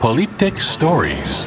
Polyptych Stories.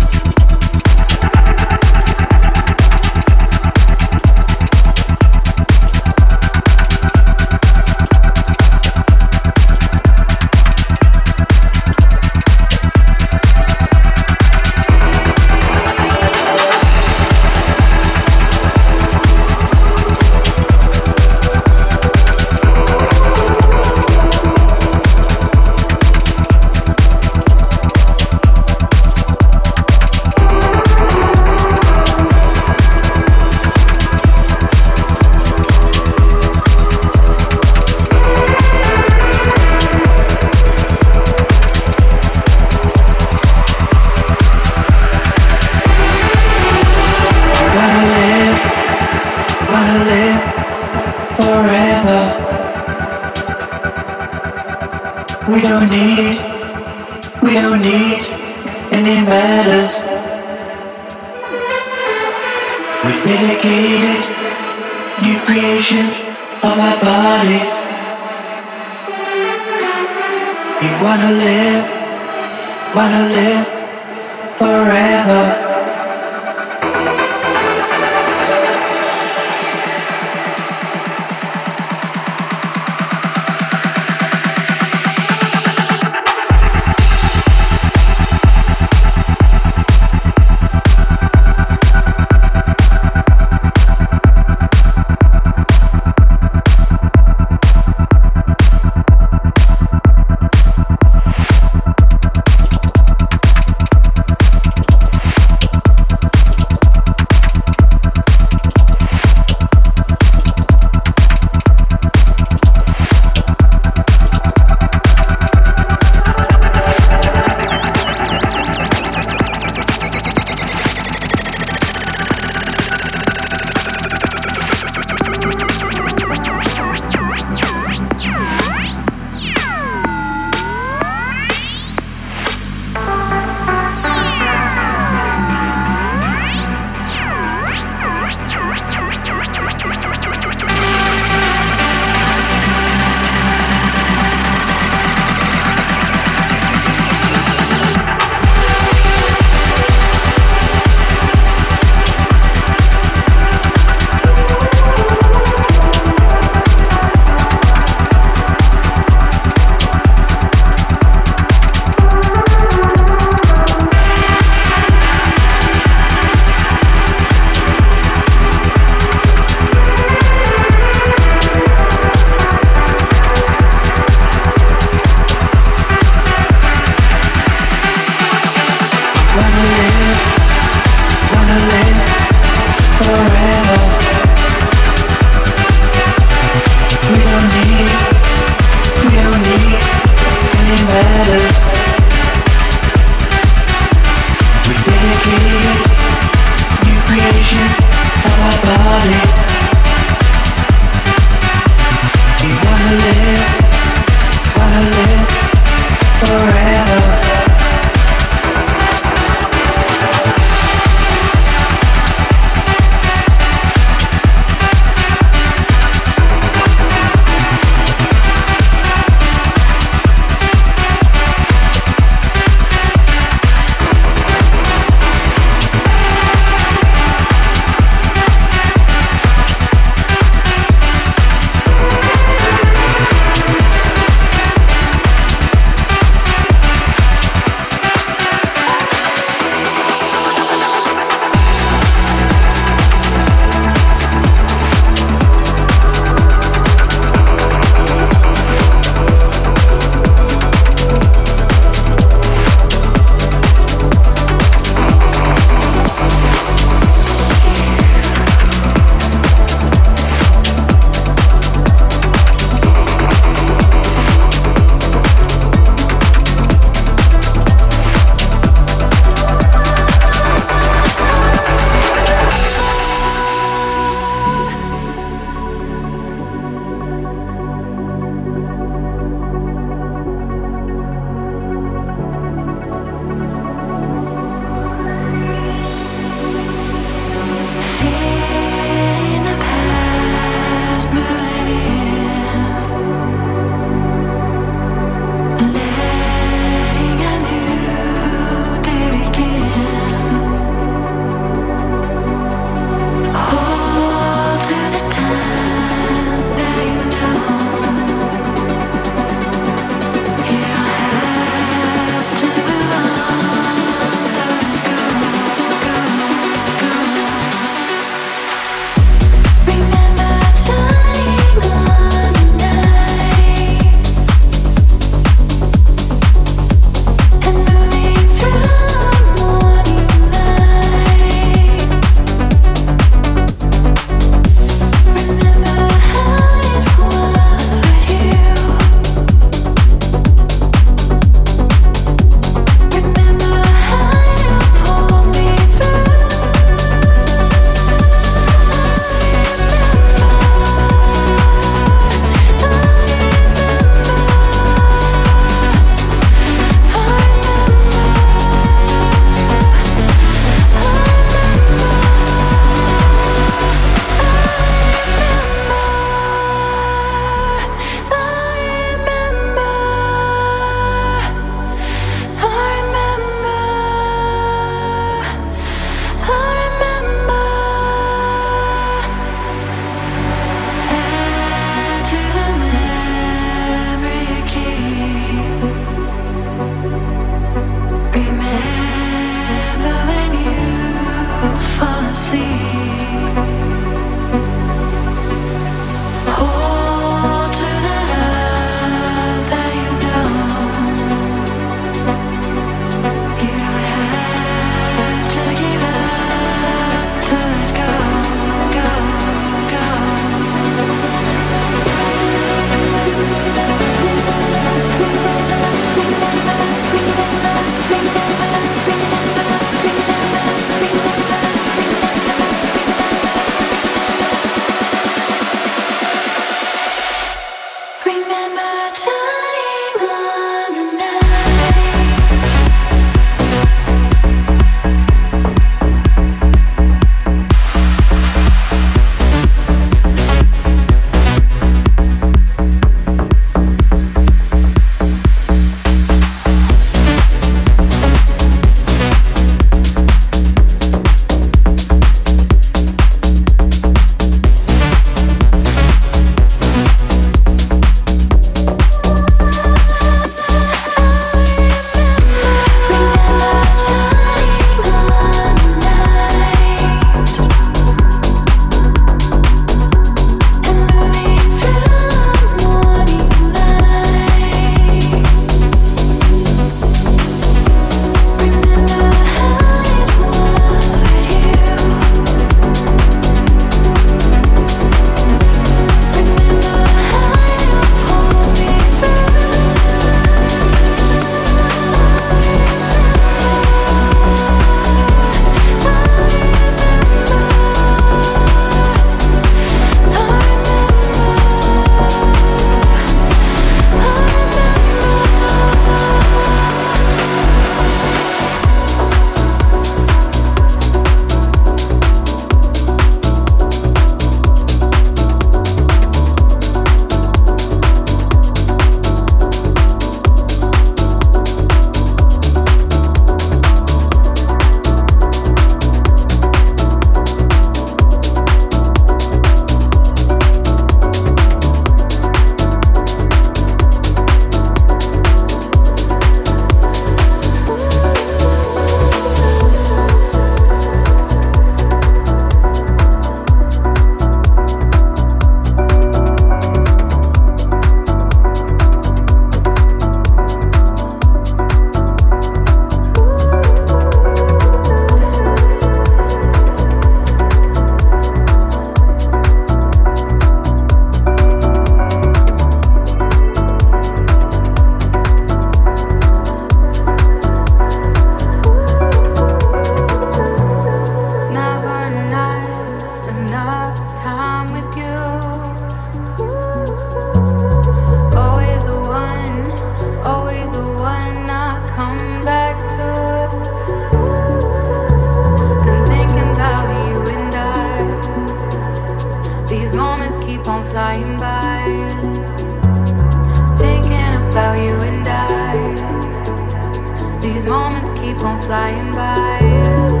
These moments keep on flying by.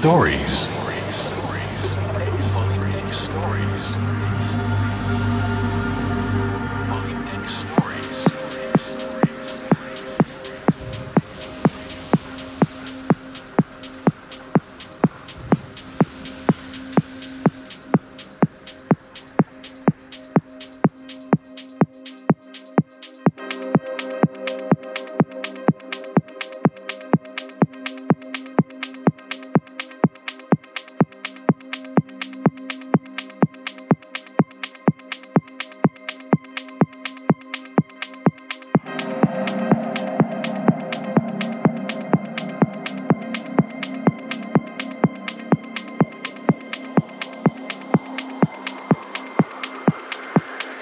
Stories.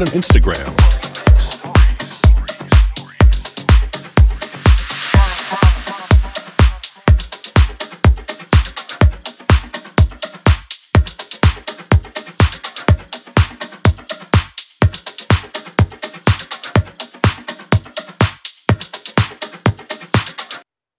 Find us